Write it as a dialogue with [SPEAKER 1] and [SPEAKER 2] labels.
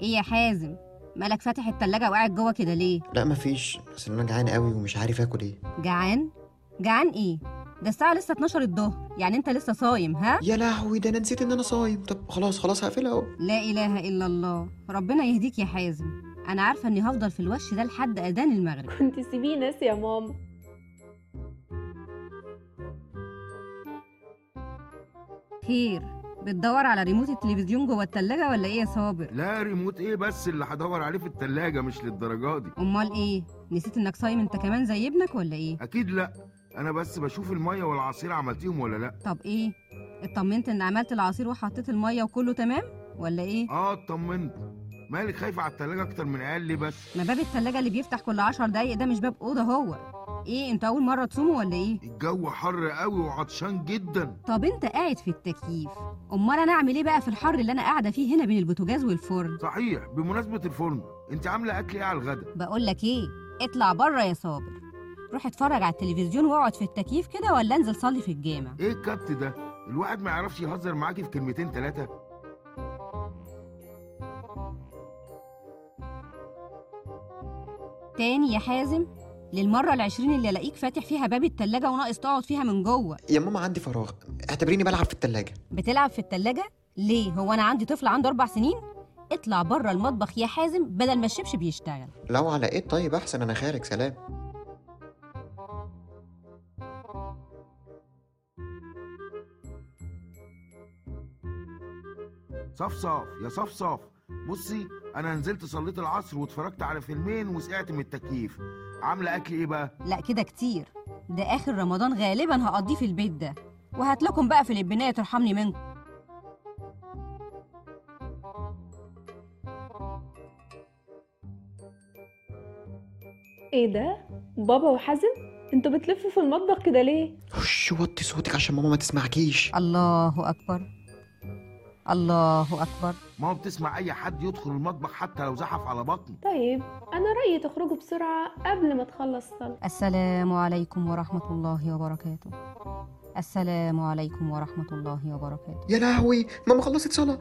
[SPEAKER 1] إيه يا حازم؟ مالك فاتح التلاجة وقاعد جوه كده ليه؟
[SPEAKER 2] لا مفيش. بس أنا جعان قوي ومش عارف آكل إيه.
[SPEAKER 1] جعان؟ جعان إيه؟ ده الساعة لسه 12 الظهر يعني انت لسه صايم ها؟
[SPEAKER 2] يا لهوي ده أنا نسيت ان أنا صايم. طب خلاص خلاص هقفلها اهو.
[SPEAKER 1] لا إله إلا الله. ربنا يهديك يا حازم. أنا عارفة إني هفضل في الوش ده لحد أذان المغرب.
[SPEAKER 3] كنت سيبيه ناس يا ماما.
[SPEAKER 1] خير. بتدور على ريموت التلفزيون جوه التلاجة ولا إيه يا صابر؟
[SPEAKER 4] لا ريموت إيه بس اللي هدور عليه في التلاجة مش للدرجة دي.
[SPEAKER 1] أمال إيه؟ نسيت إنك صايم أنت كمان زي ابنك ولا إيه؟
[SPEAKER 4] أكيد لأ. أنا بس بشوف المية والعصير عملتيهم ولا لأ؟
[SPEAKER 1] طب إيه؟ اطمنت إن عملت العصير وحطيت المية وكله تمام؟ ولا إيه؟
[SPEAKER 4] آه اطمنت. مالك خايفة على التلاجة أكتر من عيال ليه بس؟
[SPEAKER 1] ما باب التلاجة اللي بيفتح كل عشر دقايق ده مش باب أوضة هو. إيه أنت أول مرة تصومه ولا إيه؟
[SPEAKER 4] الجو حر قوي وعطشان جدا.
[SPEAKER 1] طب أنت قاعد في التكييف. أمال أنا أعمل إيه بقى في الحر اللي أنا قاعدة فيه هنا بين البوتاجاز والفرن؟
[SPEAKER 4] صحيح بمناسبة الفرن أنت عاملة أكل إيه على الغدا؟
[SPEAKER 1] بقول لك إيه اطلع بره يا صابر. روح اتفرج على التلفزيون واقعد في التكييف كده ولا أنزل صلي في الجامع؟
[SPEAKER 4] إيه الكبت ده؟ الواحد ما يعرفش يهزر معاكي في كلمتين تلاتة.
[SPEAKER 1] تاني يا حازم؟ للمرة العشرين اللي ألاقيك فاتح فيها باب التلاجة وناقص تقعد فيها من جوه.
[SPEAKER 2] يا ماما عندي فراغ. اعتبريني بلعب في التلاجة.
[SPEAKER 1] بتلعب في التلاجة؟ ليه؟ هو أنا عندي طفل عنده أربع سنين؟ اطلع بره المطبخ يا حازم بدل ما الشبشب يشتغل.
[SPEAKER 2] لو على إيه؟ طيب أحسن أنا خارج. سلام.
[SPEAKER 4] صفصف يا صفصف بصي أنا نزلت صليت العصر واتفرجت على فيلمين وسقعت من التكييف. عاملة أكل إيه بقى؟
[SPEAKER 1] لا كده كتير. ده آخر رمضان غالبا هقضيه في البيت ده. وهات لكم بقى في البنايه ترحمني منكم
[SPEAKER 3] إيه ده؟ بابا وحازم؟ أنتوا بتلفوا في المطبخ كده ليه؟
[SPEAKER 2] وش وطي صوتك عشان ماما ما تسمعكيش.
[SPEAKER 1] الله أكبر. الله أكبر.
[SPEAKER 4] ما هو بتسمع أي حد يدخل المطبخ حتى لو زحف على بطنه.
[SPEAKER 3] طيب أنا رأيي تخرجوا بسرعة قبل ما تخلص صلاه
[SPEAKER 1] السلام عليكم ورحمة الله وبركاته. السلام عليكم ورحمة الله وبركاته.
[SPEAKER 2] يا لهوي ماما خلصت صلاة.